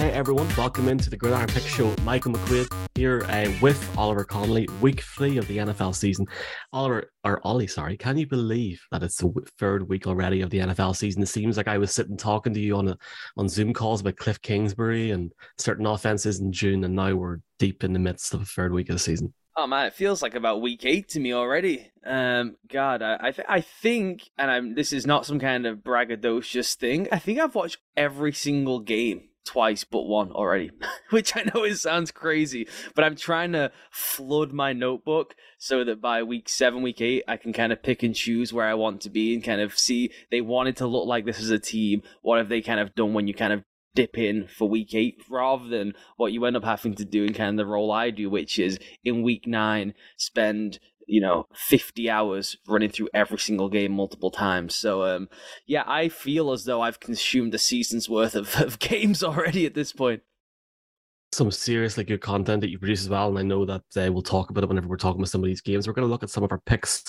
Hey everyone, welcome into the Gridiron Pick Show. Michael McQuaid here uh, with Oliver Connolly, week three of the NFL season. Oliver, or Ollie, sorry, can you believe that it's the third week already of the NFL season? It seems like I was sitting talking to you on a, on Zoom calls about Cliff Kingsbury and certain offenses in June, and now we're deep in the midst of the third week of the season. Oh man, it feels like about week eight to me already. Um, God, I I, th- I think, and I'm this is not some kind of braggadocious thing. I think I've watched every single game twice but one already, which I know it sounds crazy, but I'm trying to flood my notebook so that by week seven, week eight, I can kind of pick and choose where I want to be and kind of see they wanted to look like this as a team. What have they kind of done when you kind of dip in for week eight rather than what you end up having to do in kind of the role I do, which is in week nine, spend you know 50 hours running through every single game multiple times. So um yeah i feel as though i've consumed a season's worth of, of games already at this point some seriously good content that you produce as well. And I know that uh, we'll talk about it whenever we're talking about some of these games. We're going to look at some of our picks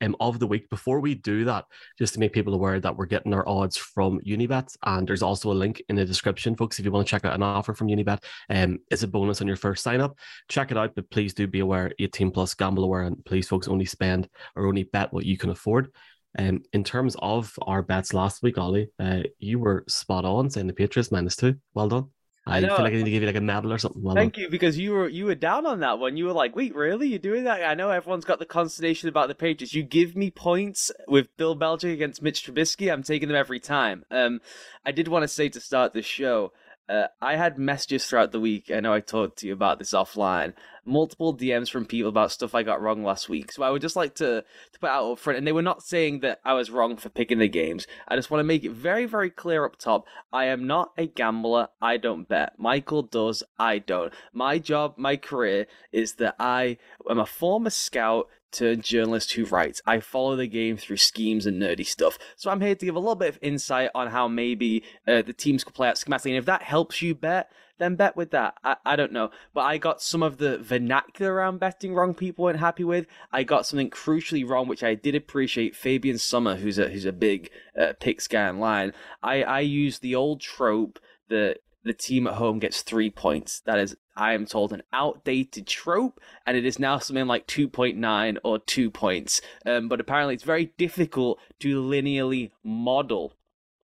um, of the week. Before we do that, just to make people aware that we're getting our odds from Unibet. And there's also a link in the description, folks, if you want to check out an offer from Unibet. Um, it's a bonus on your first sign up. Check it out, but please do be aware 18 plus gamble aware. And please, folks, only spend or only bet what you can afford. Um, in terms of our bets last week, Ollie, uh, you were spot on saying the Patriots minus two. Well done. I, I feel like I need to give you like a medal or something. Well Thank done. you, because you were you were down on that one. You were like, "Wait, really? You're doing that?" I know everyone's got the consternation about the Patriots. You give me points with Bill Belichick against Mitch Trubisky. I'm taking them every time. Um, I did want to say to start the show. Uh, I had messages throughout the week. I know I talked to you about this offline. Multiple DMs from people about stuff I got wrong last week. So I would just like to, to put out up front, and they were not saying that I was wrong for picking the games. I just want to make it very, very clear up top. I am not a gambler. I don't bet. Michael does. I don't. My job, my career is that I am a former scout to journalist who writes. I follow the game through schemes and nerdy stuff. So I'm here to give a little bit of insight on how maybe uh, the teams could play out schematically. And if that helps you bet, then bet with that. I, I don't know. But I got some of the vernacular around betting wrong people weren't happy with. I got something crucially wrong, which I did appreciate. Fabian Summer, who's a who's a big uh, picks guy online. I, I used the old trope that the team at home gets three points. That is, I am told, an outdated trope, and it is now something like 2.9 or 2 points. Um, but apparently, it's very difficult to linearly model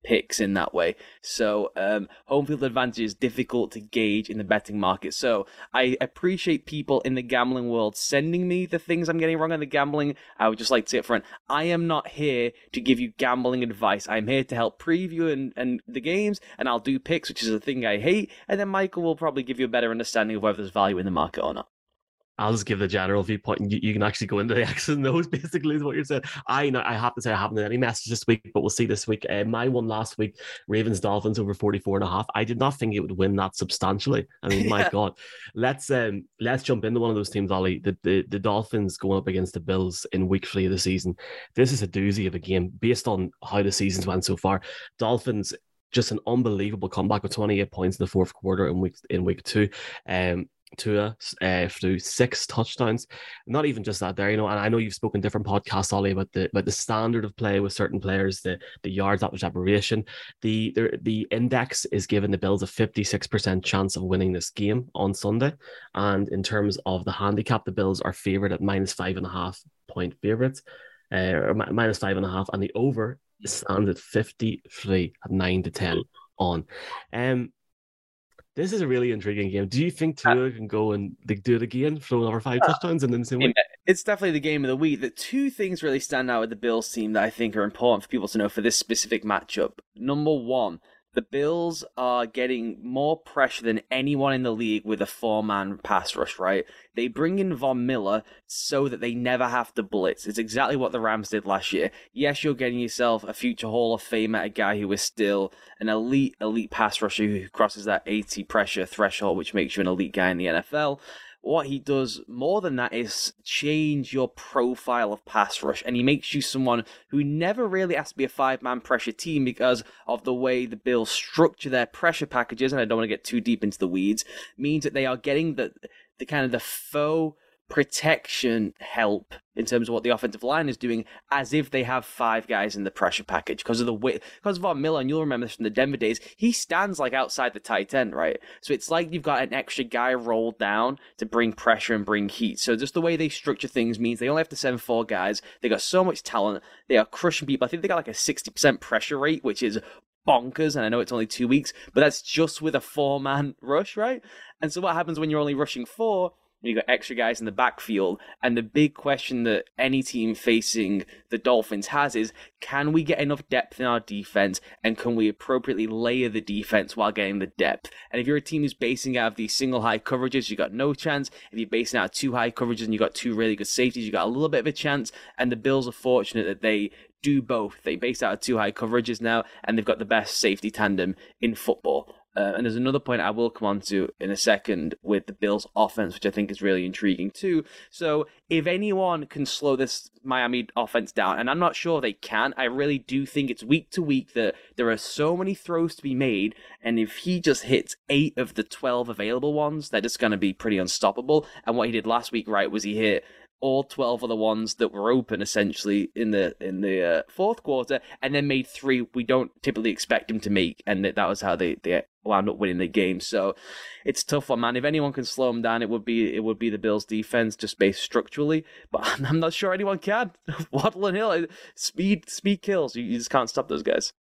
picks in that way. So um, home field advantage is difficult to gauge in the betting market. So I appreciate people in the gambling world sending me the things I'm getting wrong on the gambling. I would just like to say up front, I am not here to give you gambling advice. I'm here to help preview and, and the games, and I'll do picks, which is a thing I hate. And then Michael will probably give you a better understanding of whether there's value in the market or not. I'll just give the general viewpoint, and you, you, can actually go into the X's and O's. Basically, is what you're saying. I know I have to say I haven't had any message this week, but we'll see this week. Uh, my one last week, Ravens Dolphins over 44 and a half. I did not think it would win that substantially. I mean, yeah. my God, let's um let's jump into one of those teams, Ollie. The, the the Dolphins going up against the Bills in week three of the season. This is a doozy of a game based on how the season's went so far. Dolphins just an unbelievable comeback with 28 points in the fourth quarter in week in week two. Um, Tua uh, threw six touchdowns. Not even just that there, you know, and I know you've spoken different podcasts, Ollie, about the about the standard of play with certain players, the the yards after separation. The the the index is giving the Bills a 56% chance of winning this game on Sunday. And in terms of the handicap, the Bills are favored at minus five and a half point favorites, uh, or minus five and a half, and the over stands at 53 at nine to 10 on. Um this is a really intriguing game. Do you think uh, Tua can go and do it again, throw over five uh, touchdowns, and then same way? It's definitely the game of the week. The two things really stand out with the Bills team that I think are important for people to know for this specific matchup. Number one, the Bills are getting more pressure than anyone in the league with a four man pass rush, right? They bring in Von Miller so that they never have to blitz. It's exactly what the Rams did last year. Yes, you're getting yourself a future Hall of Famer, a guy who is still an elite, elite pass rusher who crosses that 80 pressure threshold, which makes you an elite guy in the NFL what he does more than that is change your profile of pass rush, and he makes you someone who never really has to be a five man pressure team because of the way the Bills structure their pressure packages. And I don't want to get too deep into the weeds, means that they are getting the the kind of the faux protection help in terms of what the offensive line is doing as if they have five guys in the pressure package. Because of the way because of Von Miller and you'll remember this from the Denver days he stands like outside the tight end right? So it's like you've got an extra guy rolled down to bring pressure and bring heat. So just the way they structure things means they only have to send four guys. They got so much talent. They are crushing people. I think they got like a 60% pressure rate which is bonkers and I know it's only two weeks but that's just with a four man rush right? And so what happens when you're only rushing four you got extra guys in the backfield. And the big question that any team facing the Dolphins has is can we get enough depth in our defense and can we appropriately layer the defense while getting the depth? And if you're a team who's basing out of these single high coverages, you got no chance. If you're basing out of two high coverages and you got two really good safeties, you got a little bit of a chance. And the Bills are fortunate that they do both. They base out of two high coverages now, and they've got the best safety tandem in football. Uh, and there's another point I will come on to in a second with the Bills' offense, which I think is really intriguing too. So, if anyone can slow this Miami offense down, and I'm not sure they can, I really do think it's week to week that there are so many throws to be made. And if he just hits eight of the 12 available ones, they're just going to be pretty unstoppable. And what he did last week, right, was he hit all 12 of the ones that were open essentially in the in the uh, fourth quarter and then made three we don't typically expect him to make and that, that was how they, they wound up winning the game. So it's tough one man. If anyone can slow him down it would be it would be the bills defense just based structurally but i'm not sure anyone can. Waddle and hill speed speed kills. You, you just can't stop those guys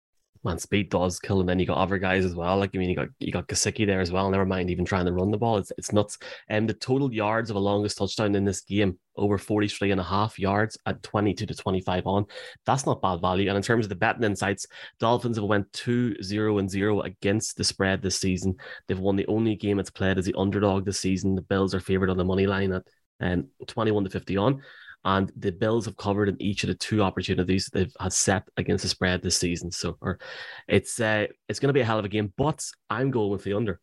man, speed does kill him. Then you got other guys as well. Like I mean, you got you got Gesicki there as well. Never mind even trying to run the ball. It's it's nuts. And um, the total yards of a longest touchdown in this game over 43 and a half yards at 22 to 25 on. That's not bad value. And in terms of the betting insights, Dolphins have went 2 0 and 0 against the spread this season. They've won the only game it's played as the underdog this season. The Bills are favored on the money line at um, 21 to 50 on and the Bills have covered in each of the two opportunities they've had set against the spread this season. So, or it's uh, it's going to be a hell of a game. But I'm going with the under.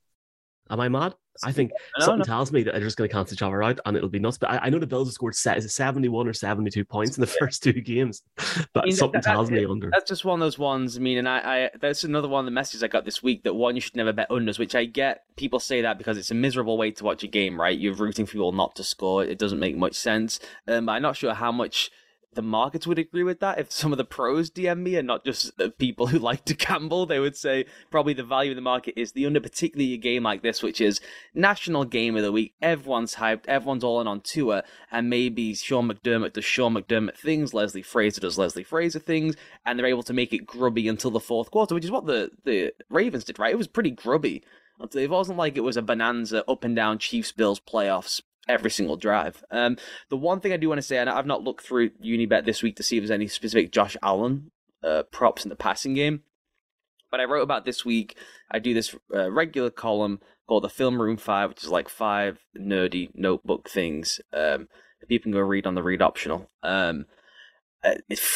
Am I mad? I think no, something no. tells me that they're just going to cancel each other out and it'll be nuts. But I, I know the Bills have scored set, is it 71 or 72 points in the first two games. But I mean, something that, tells me under. That's just one of those ones. I mean, and I, I that's another one of the messages I got this week that one, you should never bet unders, which I get people say that because it's a miserable way to watch a game, right? You're rooting for people not to score. It doesn't make much sense. Um, I'm not sure how much the markets would agree with that. If some of the pros DM me and not just the people who like to gamble, they would say probably the value of the market is the under, particularly a game like this, which is national game of the week. Everyone's hyped, everyone's all in on Tua, and maybe Sean McDermott does Sean McDermott things, Leslie Frazier does Leslie Frazier things, and they're able to make it grubby until the fourth quarter, which is what the, the Ravens did, right? It was pretty grubby. It wasn't like it was a bonanza up and down Chiefs Bills playoffs every single drive. Um, the one thing I do want to say, and I've not looked through Unibet this week to see if there's any specific Josh Allen uh, props in the passing game, but I wrote about this week. I do this uh, regular column called the Film Room Five, which is like five nerdy notebook things. Um, people can go read on the read optional. Um, uh,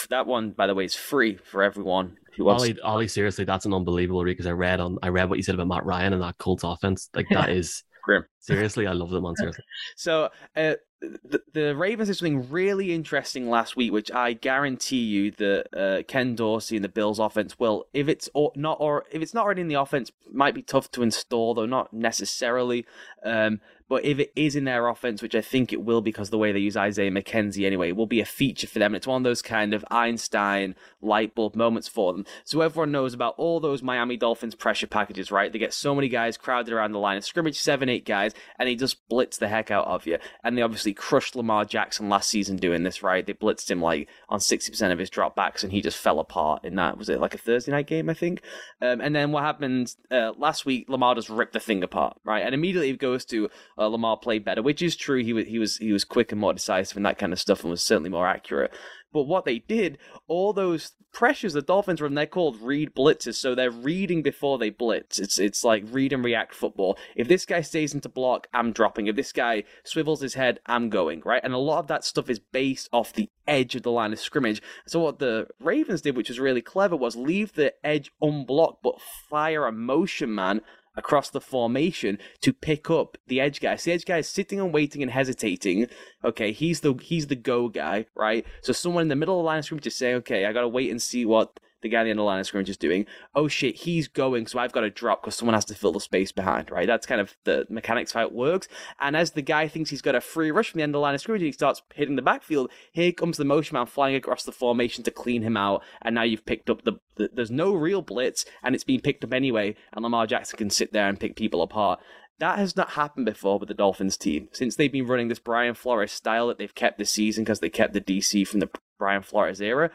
that one, by the way, is free for everyone who wants. Ollie, Ollie, seriously, that's an unbelievable read because I read on I read what you said about Matt Ryan and that Colts offense. Like that is Grim. Seriously, I love them on seriously. so uh, the, the Ravens did something really interesting last week, which I guarantee you that uh, Ken Dorsey and the Bills offense will, if it's or not or if it's not already in the offense, might be tough to install, though not necessarily. Um, but if it is in their offense, which I think it will because the way they use Isaiah McKenzie anyway, will be a feature for them. It's one of those kind of Einstein light bulb moments for them. So everyone knows about all those Miami Dolphins pressure packages, right? They get so many guys crowded around the line of scrimmage, seven, eight guys, and they just blitz the heck out of you. And they obviously crushed Lamar Jackson last season doing this, right? They blitzed him like on 60% of his dropbacks and he just fell apart in that. Was it like a Thursday night game, I think? Um, and then what happened uh, last week, Lamar just ripped the thing apart, right? And immediately it goes to uh, Lamar played better, which is true. He was he was he was quick and more decisive and that kind of stuff, and was certainly more accurate. But what they did, all those pressures the Dolphins run, they're called read blitzes, so they're reading before they blitz. It's it's like read and react football. If this guy stays into block, I'm dropping. If this guy swivels his head, I'm going right. And a lot of that stuff is based off the edge of the line of scrimmage. So what the Ravens did, which was really clever, was leave the edge unblocked, but fire a motion man across the formation to pick up the edge guy. So the edge guy is sitting and waiting and hesitating. Okay, he's the he's the go guy, right? So someone in the middle of the line of scrimmage is saying, okay, I gotta wait and see what the guy in the line of scrimmage is doing. Oh shit, he's going, so I've got to drop because someone has to fill the space behind, right? That's kind of the mechanics how it works. And as the guy thinks he's got a free rush from the end of the line of scrimmage, he starts hitting the backfield. Here comes the motion man flying across the formation to clean him out, and now you've picked up the, the there's no real blitz, and it's being picked up anyway, and Lamar Jackson can sit there and pick people apart. That has not happened before with the Dolphins team since they've been running this Brian Flores style that they've kept this season because they kept the DC from the Brian Flores era.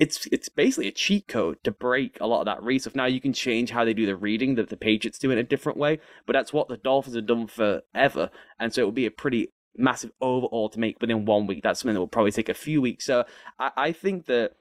It's it's basically a cheat code to break a lot of that read stuff. Now you can change how they do the reading, that the Patriots do it in a different way, but that's what the Dolphins have done forever, and so it would be a pretty massive overhaul to make within one week. That's something that will probably take a few weeks. So I, I think that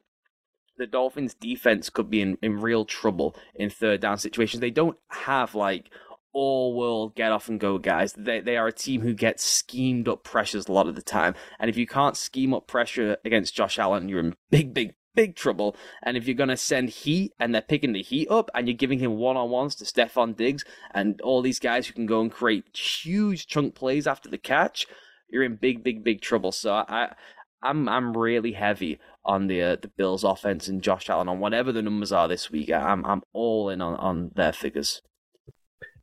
the Dolphins defense could be in, in real trouble in third down situations. They don't have like all world get off and go guys. They they are a team who get schemed up pressures a lot of the time. And if you can't scheme up pressure against Josh Allen, you're in big, big, big trouble. And if you're gonna send heat and they're picking the heat up and you're giving him one on ones to Stefon Diggs and all these guys who can go and create huge chunk plays after the catch, you're in big, big, big trouble. So I I'm I'm really heavy on the uh, the Bills offense and Josh Allen on whatever the numbers are this week. I'm I'm all in on, on their figures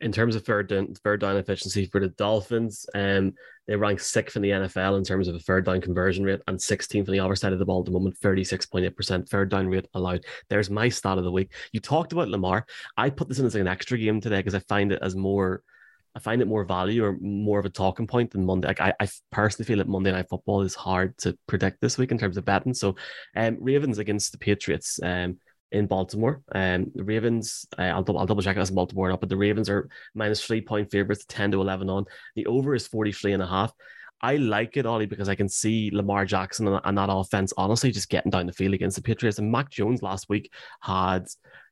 in terms of third down, third down efficiency for the Dolphins, um, they rank sixth in the NFL in terms of a third down conversion rate and 16th on the other side of the ball at the moment, 36.8% third down rate allowed. There's my stat of the week. You talked about Lamar. I put this in as an extra game today because I find it as more. I find it more value or more of a talking point than Monday. Like I, I personally feel that Monday Night Football is hard to predict this week in terms of betting. So, um, Ravens against the Patriots. Um, in Baltimore. Um, the Ravens, uh, I'll, double, I'll double check that's in Baltimore now, but the Ravens are minus three point favorites, 10 to 11 on. The over is 43 and a half. I like it, Ollie, because I can see Lamar Jackson and, and that offense honestly just getting down the field against the Patriots. And Mac Jones last week had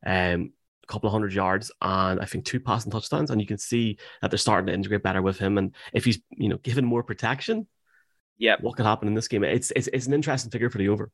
um, a couple of hundred yards and I think two passing touchdowns. And you can see that they're starting to integrate better with him. And if he's, you know, given more protection, yeah, what could happen in this game? It's, it's, it's an interesting figure for the over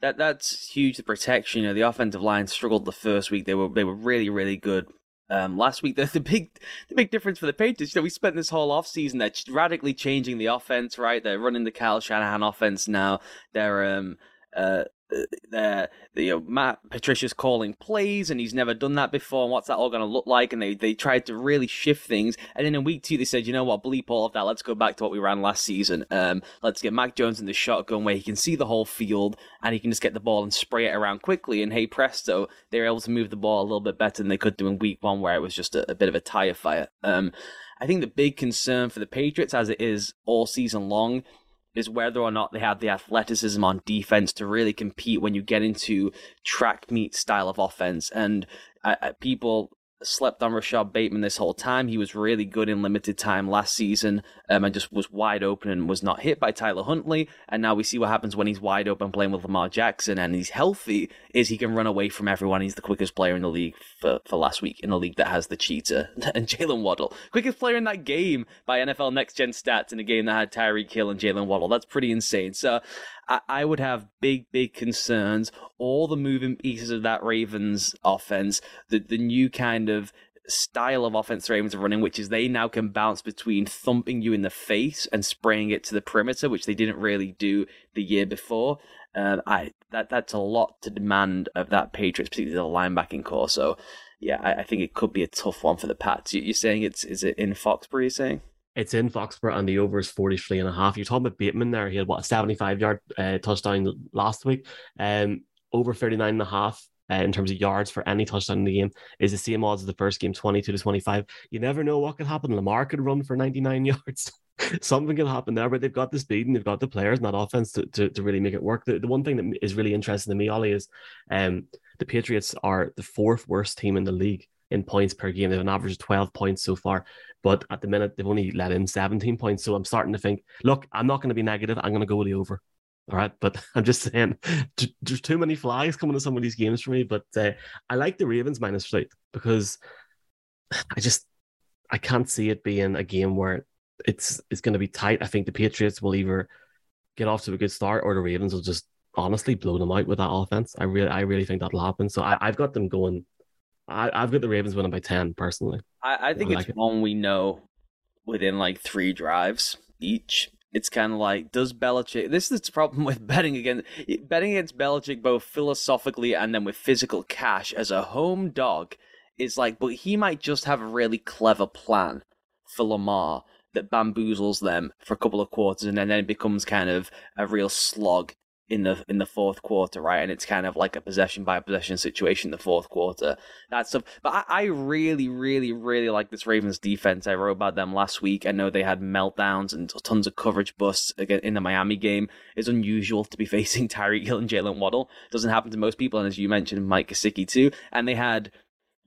that that's huge. The protection, you know, the offensive line struggled the first week. They were they were really really good. Um, last week, the, the big the big difference for the Patriots, you know, we spent this whole off season they're radically changing the offense. Right, they're running the Kyle Shanahan offense now. They're um uh the you know Matt Patricia's calling plays and he's never done that before and what's that all going to look like? And they they tried to really shift things. And then in week two they said you know what? Bleep all of that. Let's go back to what we ran last season. Um let's get Mac Jones in the shotgun where he can see the whole field and he can just get the ball and spray it around quickly. And hey presto they're able to move the ball a little bit better than they could do in week one where it was just a, a bit of a tire fire. Um I think the big concern for the Patriots as it is all season long is whether or not they have the athleticism on defense to really compete when you get into track meet style of offense. And uh, uh people slept on Rashod Bateman this whole time. He was really good in limited time last season um, and just was wide open and was not hit by Tyler Huntley. And now we see what happens when he's wide open playing with Lamar Jackson and he's healthy is he can run away from everyone. He's the quickest player in the league for, for last week in a league that has the Cheetah and Jalen Waddle. Quickest player in that game by NFL Next Gen Stats in a game that had Tyreek Hill and Jalen Waddle. That's pretty insane. So I, I would have big, big concerns. All the moving pieces of that Ravens offense, the the new kind of style of offense the Ravens are running, which is they now can bounce between thumping you in the face and spraying it to the perimeter, which they didn't really do the year before. Um, I that that's a lot to demand of that Patriots, particularly the linebacking corps. So, yeah, I, I think it could be a tough one for the Pats. You, are saying it's is it in Foxborough? You're saying? It's in Foxborough and the over is 43 and a half. You're talking about Bateman there. He had what, a 75 yard uh, touchdown last week. Um, over 39 and a half uh, in terms of yards for any touchdown in the game is the same odds as the first game, 22 to 25. You never know what could happen. Lamar could run for 99 yards. Something can happen there, but they've got the speed and they've got the players and that offense to, to, to really make it work. The, the one thing that is really interesting to me, Ollie, is um, the Patriots are the fourth worst team in the league in points per game. They have an average of 12 points so far. But at the minute, they've only let in 17 points. So I'm starting to think, look, I'm not going to be negative. I'm going to go with the over. All right. But I'm just saying, there's too many flags coming to some of these games for me. But uh, I like the Ravens minus three because I just, I can't see it being a game where it's it's going to be tight. I think the Patriots will either get off to a good start or the Ravens will just honestly blow them out with that offense. I really, I really think that'll happen. So I, I've got them going I, have got the Ravens winning by 10 personally. I, I think I it's like one we know within like three drives each. It's kind of like does Belichick? This is the problem with betting against betting against Belichick, both philosophically and then with physical cash as a home dog. Is like, but he might just have a really clever plan for Lamar that bamboozles them for a couple of quarters, and then it becomes kind of a real slog in the in the fourth quarter, right? And it's kind of like a possession by possession situation in the fourth quarter. That stuff. But I, I really, really, really like this Ravens defense. I wrote about them last week. I know they had meltdowns and tons of coverage busts again in the Miami game. It's unusual to be facing Tyreek Hill and Jalen Waddle. Doesn't happen to most people, and as you mentioned, Mike Gesicki too. And they had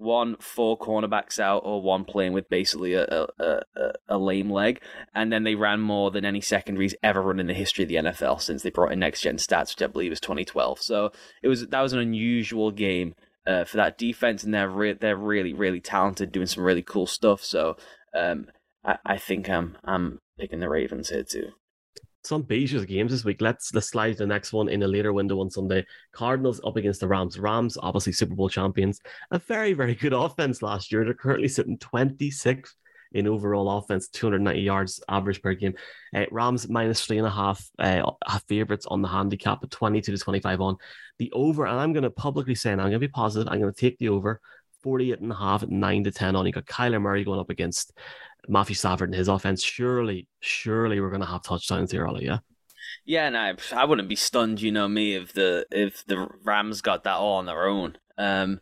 one four cornerbacks out or one playing with basically a, a, a, a, lame leg. And then they ran more than any secondaries ever run in the history of the NFL since they brought in next gen stats, which I believe is 2012. So it was that was an unusual game uh, for that defense, and they're re- they're really really talented, doing some really cool stuff. So um, I, I think I'm I'm picking the Ravens here too some beaches games this week. Let's let's slide the next one in a later window on Sunday. Cardinals up against the Rams. Rams, obviously Super Bowl champions. A very, very good offense last year. They're currently sitting 26th in overall offense, 290 yards average per game. Uh, Rams minus three and a half uh, favorites on the handicap at 22 to 25 on. The over, and I'm going to publicly say, and I'm going to be positive, I'm going to take the over 48 and a half at 9 to 10 on. You got Kyler Murray going up against Matthew Stafford and his offense. Surely, surely we're going to have touchdowns here, Ollie, yeah? Yeah, and I, I wouldn't be stunned, you know me, if the if the Rams got that all on their own. Um,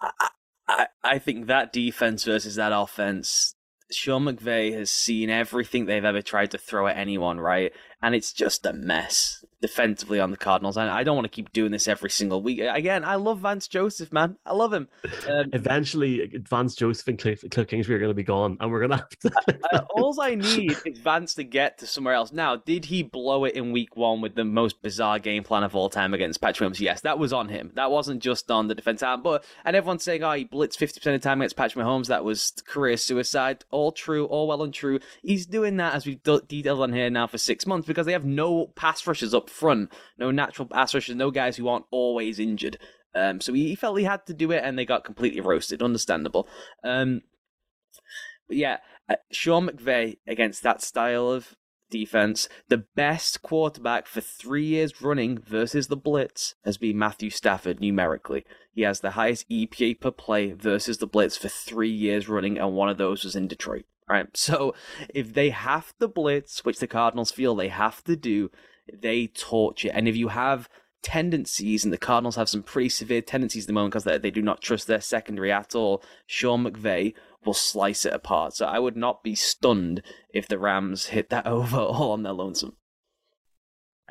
I, I I think that defense versus that offense, Sean McVay has seen everything they've ever tried to throw at anyone, right? And it's just a mess defensively on the Cardinals. And I don't want to keep doing this every single week. Again, I love Vance Joseph, man. I love him. Um, Eventually, Vance Joseph and Cliff, Cliff Kingsbury are going to be gone, and we're going to have to. uh, all I need is Vance to get to somewhere else. Now, did he blow it in week one with the most bizarre game plan of all time against Patrick Mahomes? Yes, that was on him. That wasn't just on the defense. But and everyone's saying, oh, he blitzed 50% of the time against Patrick Mahomes. That was career suicide. All true, all well and true. He's doing that as we've detailed on here now for six months because they have no pass rushers up front, no natural pass rushers, no guys who aren't always injured. Um, so he, felt he had to do it, and they got completely roasted. Understandable. Um, but yeah, uh, Sean McVay against that style of defense, the best quarterback for three years running versus the blitz has been Matthew Stafford numerically. He has the highest EPA per play versus the blitz for three years running, and one of those was in Detroit. Right. So if they have the blitz, which the Cardinals feel they have to do, they torture. And if you have tendencies, and the Cardinals have some pretty severe tendencies at the moment because they, they do not trust their secondary at all, Sean McVay will slice it apart. So I would not be stunned if the Rams hit that over all on their lonesome.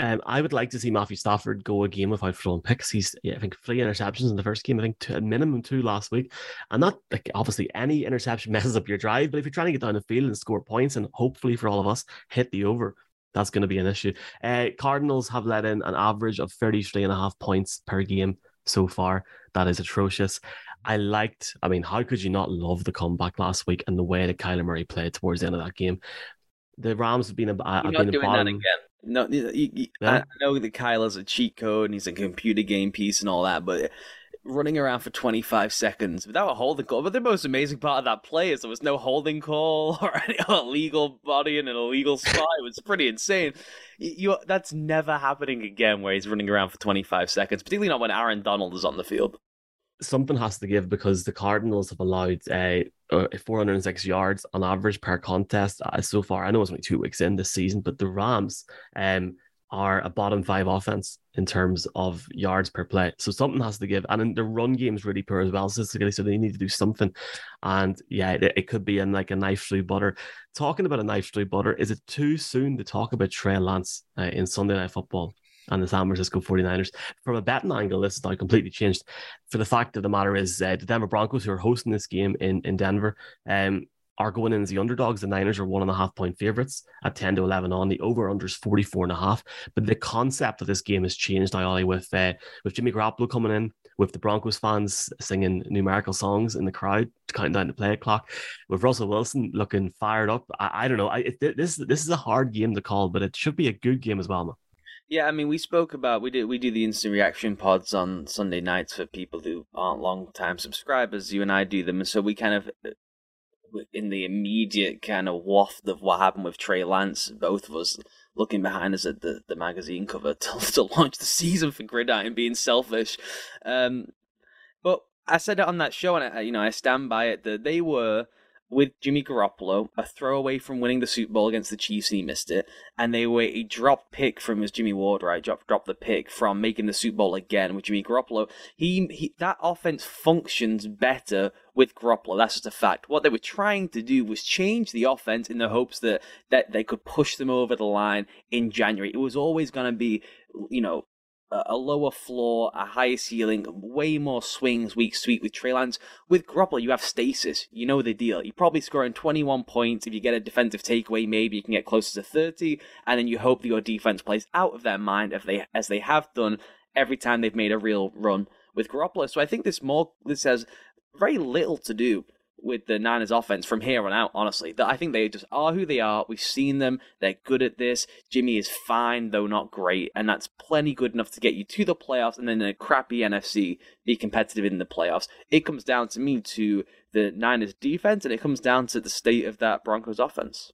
Um, I would like to see Matthew Stafford go a game without throwing picks. He's, yeah, I think, three interceptions in the first game. I think two, a minimum two last week. And not like obviously any interception messes up your drive, but if you're trying to get down the field and score points, and hopefully for all of us, hit the over, that's going to be an issue. Uh, Cardinals have let in an average of 33 and a half points per game so far. That is atrocious. I liked, I mean, how could you not love the comeback last week and the way that Kyler Murray played towards the end of that game? The Rams have been a, have been a bottom. No, you, you, yeah. I know that Kyle has a cheat code and he's a computer game piece and all that, but running around for 25 seconds without a holding call. But the most amazing part of that play is there was no holding call or any illegal body in an illegal spot. it was pretty insane. You, that's never happening again where he's running around for 25 seconds, particularly not when Aaron Donald is on the field something has to give because the Cardinals have allowed uh, uh 406 yards on average per contest uh, so far. I know it's only two weeks in this season, but the Rams um, are a bottom five offense in terms of yards per play. So something has to give. And the run game is really poor as well, statistically. So they need to do something. And yeah, it, it, could be in like a knife through butter. Talking about a knife through butter, is it too soon to talk about Trey Lance uh, in Sunday Night Football? and the San Francisco 49ers. From a betting angle, this is now completely changed. For the fact of the matter is, uh, the Denver Broncos, who are hosting this game in, in Denver, um, are going in as the underdogs. The Niners are one and a half point favorites at 10 to 11 on. The over under is 44 and a half. But the concept of this game has changed now, Ollie, with, uh, with Jimmy Garoppolo coming in, with the Broncos fans singing numerical songs in the crowd, counting down the play clock, with Russell Wilson looking fired up. I, I don't know. I, it, this, this is a hard game to call, but it should be a good game as well, man. Yeah, I mean, we spoke about we do we do the instant reaction pods on Sunday nights for people who aren't long time subscribers. You and I do them, and so we kind of in the immediate kind of waft of what happened with Trey Lance, both of us looking behind us at the, the magazine cover to, to launch the season for Gridiron, being selfish. Um, but I said it on that show, and I, you know I stand by it that they were with Jimmy Garoppolo, a throwaway from winning the Super Bowl against the Chiefs and he missed it, and they were a drop pick from his Jimmy Ward, right? Drop drop the pick from making the Super Bowl again with Jimmy Garoppolo. He, he that offense functions better with Garoppolo. That's just a fact. What they were trying to do was change the offense in the hopes that that they could push them over the line in January. It was always going to be, you know, a lower floor, a higher ceiling, way more swings week sweet with Trey Lance. With Garoppolo, you have stasis. You know the deal. You're probably scoring 21 points. If you get a defensive takeaway, maybe you can get closer to 30, and then you hope that your defense plays out of their mind if they, as they have done every time they've made a real run with Garoppolo. So I think this more this has very little to do with the Niners offense from here on out, honestly. I think they just are who they are. We've seen them. They're good at this. Jimmy is fine, though not great, and that's plenty good enough to get you to the playoffs and then a crappy NFC be competitive in the playoffs. It comes down to me to the Niners defense and it comes down to the state of that Broncos offense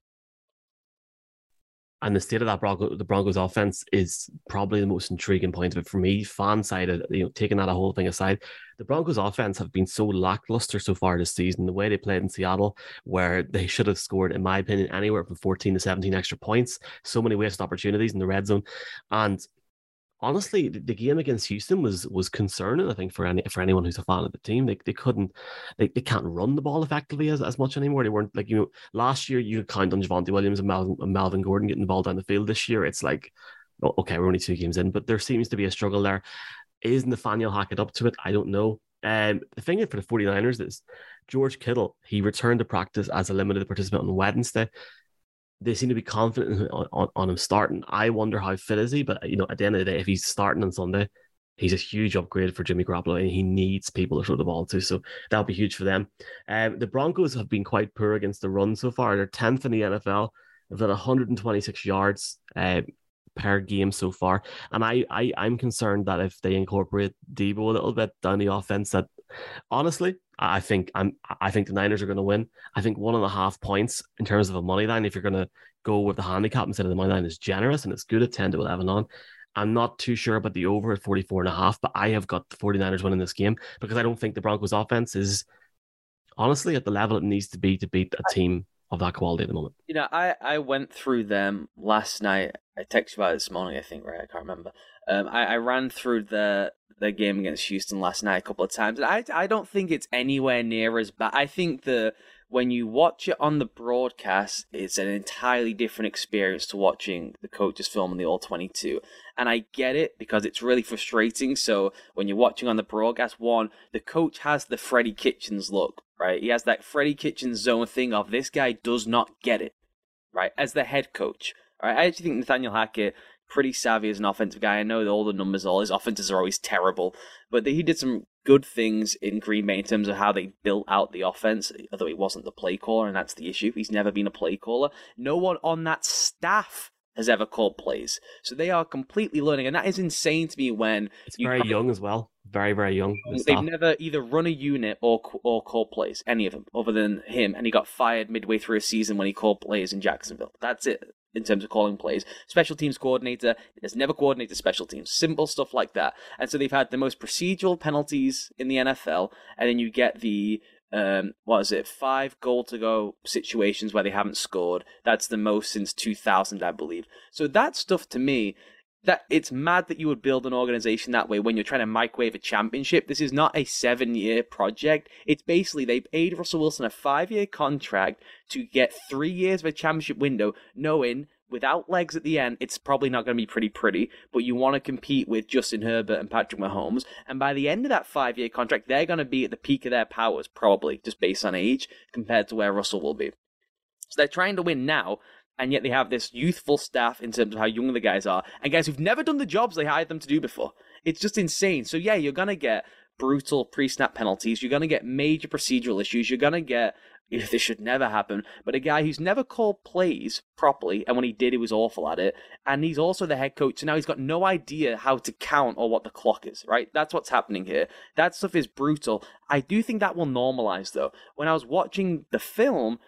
and the state of that Bronco, the Broncos offense is probably the most intriguing point of it for me, fan sided. You know, taking that whole thing aside, the Broncos offense have been so lackluster so far this season. The way they played in Seattle, where they should have scored, in my opinion, anywhere from 14 to 17 extra points, so many wasted opportunities in the red zone, and honestly, the game against Houston was was concerning. I think for any for anyone who's a fan of the team, they, they couldn't they, they can't run the ball effectively as, as much anymore. They weren't like you know last year you count on Javonte Williams and Melvin, and Gordon getting the ball down the field. This year it's like okay, we're only two games in, but there seems to be a struggle there. Is Nathaniel Hackett up to it? I don't know. Um, the thing for the 49ers is George Kittle, he returned to practice as a limited participant on Wednesday they seem to be confident on, on, on, him starting. I wonder how fit is he, but you know, at the end of the day, if he's starting on Sunday, he's a huge upgrade for Jimmy Garoppolo, and he needs people to throw the ball to. So that'll be huge for them. Um, the Broncos have been quite poor against the run so far. They're tenth in the NFL. They've got 126 yards uh, per game so far, and I, I I'm concerned that if they incorporate Deebo a little bit down the offense, that honestly, I think I'm I think the Niners are going to win. I think one and a half points in terms of a money line, if you're going to go with the handicap instead of the money line, is generous and it's good at 10 to 11 on. I'm not too sure about the over at 44 and a half, but I have got the 49ers winning this game because I don't think the Broncos offense is honestly at the level it needs to be to beat a team of that quality at the moment. You know, I, I went through them last night. I texted you about it this morning, I think, right? I can't remember. Um, I, I ran through the the game against Houston last night a couple of times. And I I don't think it's anywhere near as bad. I think the when you watch it on the broadcast, it's an entirely different experience to watching the coaches film in the All 22. And I get it because it's really frustrating. So when you're watching on the broadcast, one, the coach has the Freddie Kitchens look, right? He has that Freddie Kitchens zone thing of this guy does not get it, right? As the head coach. Right? I actually think Nathaniel Hackett pretty savvy as an offensive guy. I know all the numbers, all his offenses are always terrible, but he did some good things in Green Bay in terms of how they built out the offense, although he wasn't the play caller, and that's the issue. He's never been a play caller. No one on that staff has ever called plays. So they are completely learning, and that is insane to me when it's very young as well. Very, very young. They've never either run a unit or or called plays, any of them, other than him, and he got fired midway through a season when he called plays in Jacksonville. That's it in terms of calling plays. Special teams coordinator has never coordinated special teams. Simple stuff like that. And so they've had the most procedural penalties in the NFL, and then you get the um, what is it, five goal to go situations where they haven't scored. That's the most since 2000, I believe. So that stuff to me, that it's mad that you would build an organization that way when you're trying to microwave a championship. This is not a seven year project. It's basically they paid Russell Wilson a five year contract to get three years of a championship window, knowing without legs at the end, it's probably not going to be pretty pretty, but you want to compete with Justin Herbert and Patrick Mahomes. And by the end of that five year contract, they're going to be at the peak of their powers, probably, just based on age, compared to where Russell will be. So they're trying to win now, and yet they have this youthful staff in terms of how young the guys are, and guys who've never done the jobs they hired them to do before. It's just insane. So, yeah, you're to get brutal pre snap penalties. You're to get major procedural issues. You're to get this should never happen. But a guy who's never called plays properly, and when he did, he was awful at it. And he's also the head coach, so now he's got no idea how to count or what the clock is, right? That's what's happening here. That stuff is brutal. I do think that will normalize, though. When I was watching the film,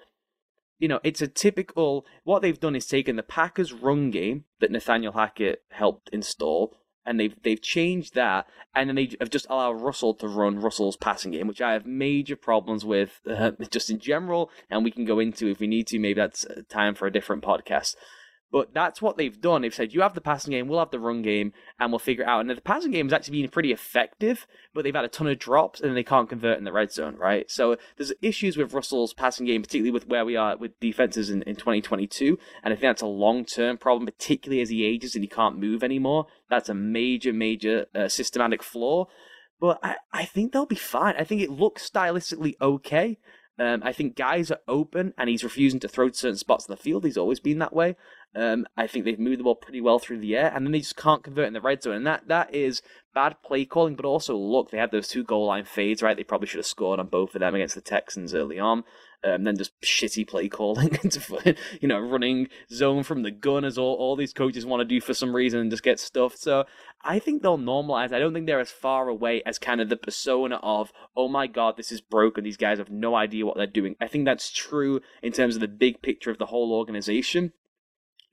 you know, it's a typical. What they've done is taken the Packers' run game that Nathaniel Hackett helped install, and they've they've changed that, and then they have just allowed Russell to run Russell's passing game, which I have major problems with, uh, just in general, and we can go into if we need to. Maybe that's time for a different podcast. But that's what they've done. They've said, you have the passing game, we'll have the run game, and we'll figure it out. And the passing game has actually been pretty effective, but they've had a ton of drops and they can't convert in the red zone, right? So there's issues with Russell's passing game, particularly with where we are with defenses in, in 2022. And I think that's a long term problem, particularly as he ages and he can't move anymore. That's a major, major uh, systematic flaw. But I, I think they'll be fine. I think it looks stylistically okay. Um, I think guys are open and he's refusing to throw to certain spots in the field. He's always been that way. Um, I think they've moved the ball pretty well through the air, and then they just can't convert in the red zone. And that that is bad play calling, but also look, they had those two goal line fades, right? They probably should have scored on both of them against the Texans early on. Um, then just shitty play calling into you know running zone from the gun as all, all these coaches want to do for some reason and just get stuffed. So I think they'll normalize. I don't think they're as far away as kind of the persona of oh my god this is broken. These guys have no idea what they're doing. I think that's true in terms of the big picture of the whole organization.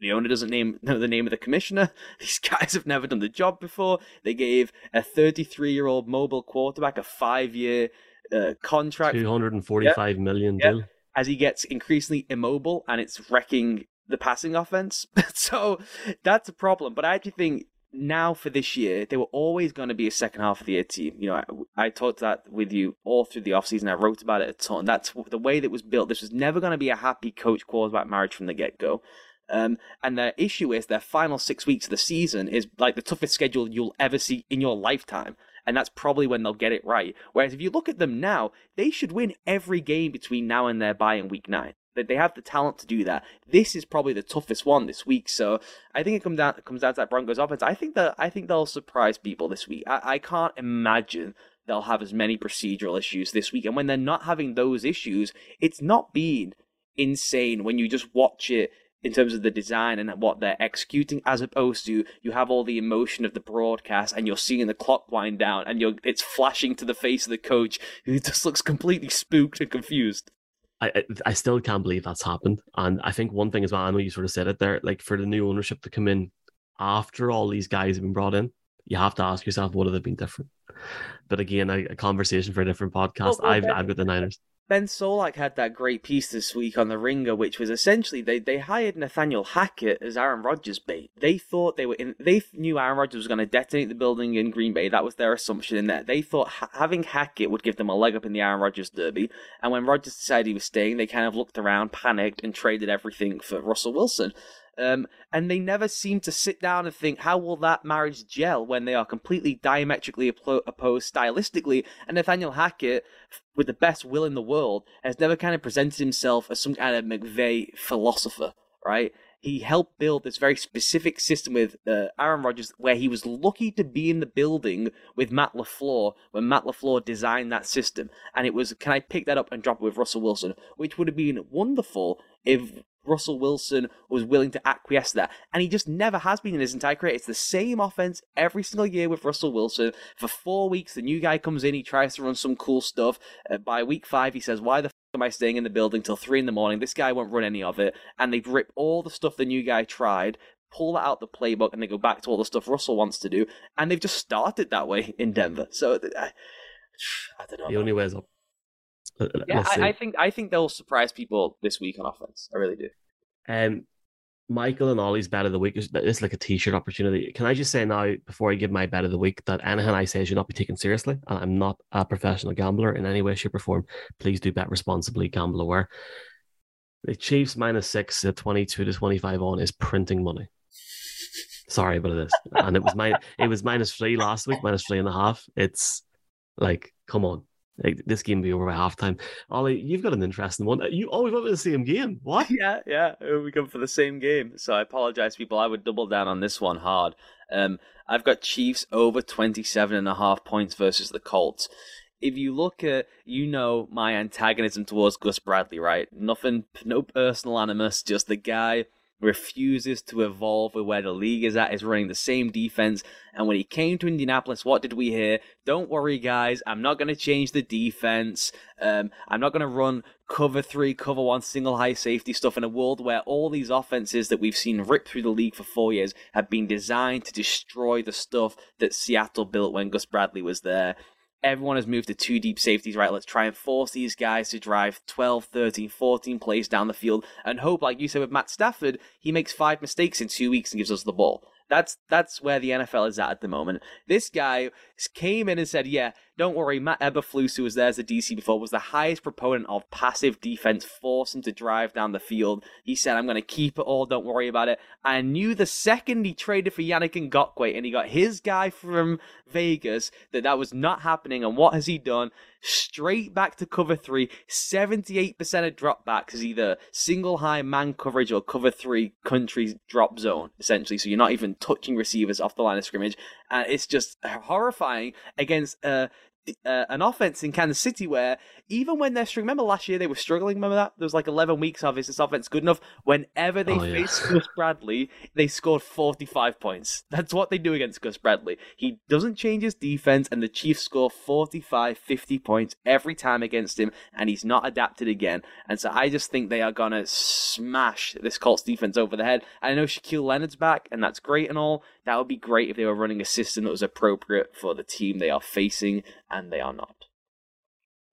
The owner doesn't name know the name of the commissioner. These guys have never done the job before. They gave a 33 year old mobile quarterback a five year uh, contract. Two hundred and forty-five yep. million yep. deal. As he gets increasingly immobile and it's wrecking the passing offense. so that's a problem. But I actually think now for this year, they were always going to be a second half of the year team. You know, I, I talked that with you all through the offseason. I wrote about it a ton. That's the way that was built. This was never going to be a happy coach quarterback marriage from the get go. Um, and their issue is their final six weeks of the season is like the toughest schedule you'll ever see in your lifetime. And that's probably when they'll get it right. Whereas if you look at them now, they should win every game between now and their bye in week nine. That they have the talent to do that. This is probably the toughest one this week. So I think it comes down it comes down to that Broncos offense. I think that I think they'll surprise people this week. I, I can't imagine they'll have as many procedural issues this week. And when they're not having those issues, it's not been insane when you just watch it in terms of the design and what they're executing, as opposed to you have all the emotion of the broadcast and you're seeing the clock wind down and you're it's flashing to the face of the coach who just looks completely spooked and confused. I, I still can't believe that's happened. And I think one thing as well, I know you sort of said it there, like for the new ownership to come in after all these guys have been brought in, you have to ask yourself, what have they been different? But again, a, a conversation for a different podcast. Well, well, I've, I've got the Niners. Ben Solak had that great piece this week on the Ringer, which was essentially they, they hired Nathaniel Hackett as Aaron Rodgers bait. They thought they were in. They knew Aaron Rodgers was going to detonate the building in Green Bay. That was their assumption in that. They thought ha- having Hackett would give them a leg up in the Aaron Rodgers derby. And when Rodgers decided he was staying, they kind of looked around, panicked, and traded everything for Russell Wilson. Um, and they never seem to sit down and think, how will that marriage gel when they are completely diametrically opposed stylistically? And Nathaniel Hackett, with the best will in the world, has never kind of presented himself as some kind of McVay philosopher, right? He helped build this very specific system with uh, Aaron Rodgers, where he was lucky to be in the building with Matt LaFleur when Matt LaFleur designed that system. And it was, can I pick that up and drop it with Russell Wilson? Which would have been wonderful if Russell Wilson was willing to acquiesce that. And he just never has been in his entire career. It's the same offense every single year with Russell Wilson. For four weeks, the new guy comes in, he tries to run some cool stuff. Uh, by week five, he says, Why the f am I staying in the building till three in the morning? This guy won't run any of it. And they rip all the stuff the new guy tried, pull that out the playbook, and they go back to all the stuff Russell wants to do. And they've just started that way in Denver. So I, I don't know. The only way is up. Yeah, I, I, think I think they'll surprise people this week on offense. I really do. Um, Michael and Ollie's bet of the week is it's like a t-shirt opportunity. Can I just say now before I give my bet of the week that anything I say should not be taken seriously, and I'm not a professional gambler in any way, shape, or form. Please do bet responsibly, gamble aware. The Chiefs minus six at twenty-two to twenty-five on is printing money. Sorry, but it is, and it was my it was minus three last week, minus three and a half. It's like, come on, like, this game will be over by halftime. Ollie, you've got an interesting one. You always went with the same game. What? Yeah, yeah. We come for the same game. So I apologize, people. I would double down on this one hard. Um, I've got Chiefs over 27 and a half points versus the Colts. If you look at, you know, my antagonism towards Gus Bradley, right? Nothing, no personal animus, just the guy refuses to evolve with where the league is at, is running the same defense. And when he came to Indianapolis, what did we hear? Don't worry, guys, I'm not going to change the defense. Um, I'm not going to run cover three, cover one, single high safety stuff in a world where all these offenses that we've seen rip through the league for four years have been designed to destroy the stuff that Seattle built when Gus Bradley was there everyone has moved to two deep safeties, right? Let's try and force these guys to drive 12, 13, 14 plays down the field and hope, like you said with Matt Stafford, he makes five mistakes in two weeks and gives us the ball. That's that's where the NFL is at at the moment. This guy came in and said, "Yeah, don't worry." Matt Eberflus, who was there as a DC before, was the highest proponent of passive defense, force him to drive down the field. He said, "I'm going to keep it all. Don't worry about it." I knew the second he traded for Yannick Ngakoue and he got his guy from Vegas that that was not happening. And what has he done? straight back to cover three. 78% of dropbacks is either single high man coverage or cover three country drop zone, essentially. So you're not even touching receivers off the line of scrimmage. And it's just horrifying against uh, uh, an offense in Kansas City where even when they're struggling, remember last year they were struggling. Remember that there was like 11 weeks of is this offense good enough? Whenever they oh, faced yeah. Gus Bradley, they scored 45 points. That's what they do against Gus Bradley. He doesn't change his defense, and the Chiefs score 45, 50 points every time against him, and he's not adapted again. And so I just think they are gonna smash this Colts defense over the head. I know Shaquille Leonard's back, and that's great and all. That would be great if they were running a system that was appropriate for the team they are facing, and they are not.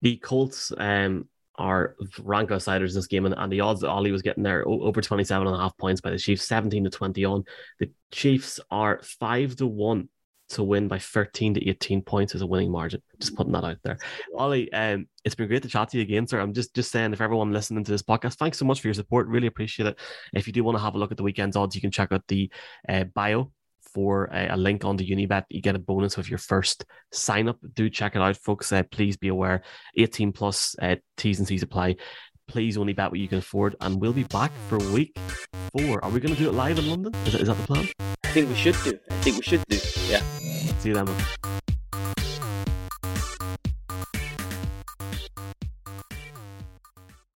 The Colts um, are rank outsiders in this game, and, and the odds that Ollie was getting there over 27 and a half points by the Chiefs, 17 to 20 on. The Chiefs are 5 to 1 to win by 13 to 18 points as a winning margin. Just putting that out there. Ollie, um, it's been great to chat to you again, sir. I'm just just saying, if everyone listening to this podcast, thanks so much for your support. Really appreciate it. If you do want to have a look at the weekend's odds, you can check out the uh, bio for a, a, link on the Unibet. You get a bonus with your first sign up. Do check it out, folks. Uh, please be aware 18 plus uh, T's and C's apply. Please only bet what you can afford. And we'll be back for week four. Are we going to do it live in London? Is that, is that the plan? I think we should do. I think we should do. Yeah. See you then, man.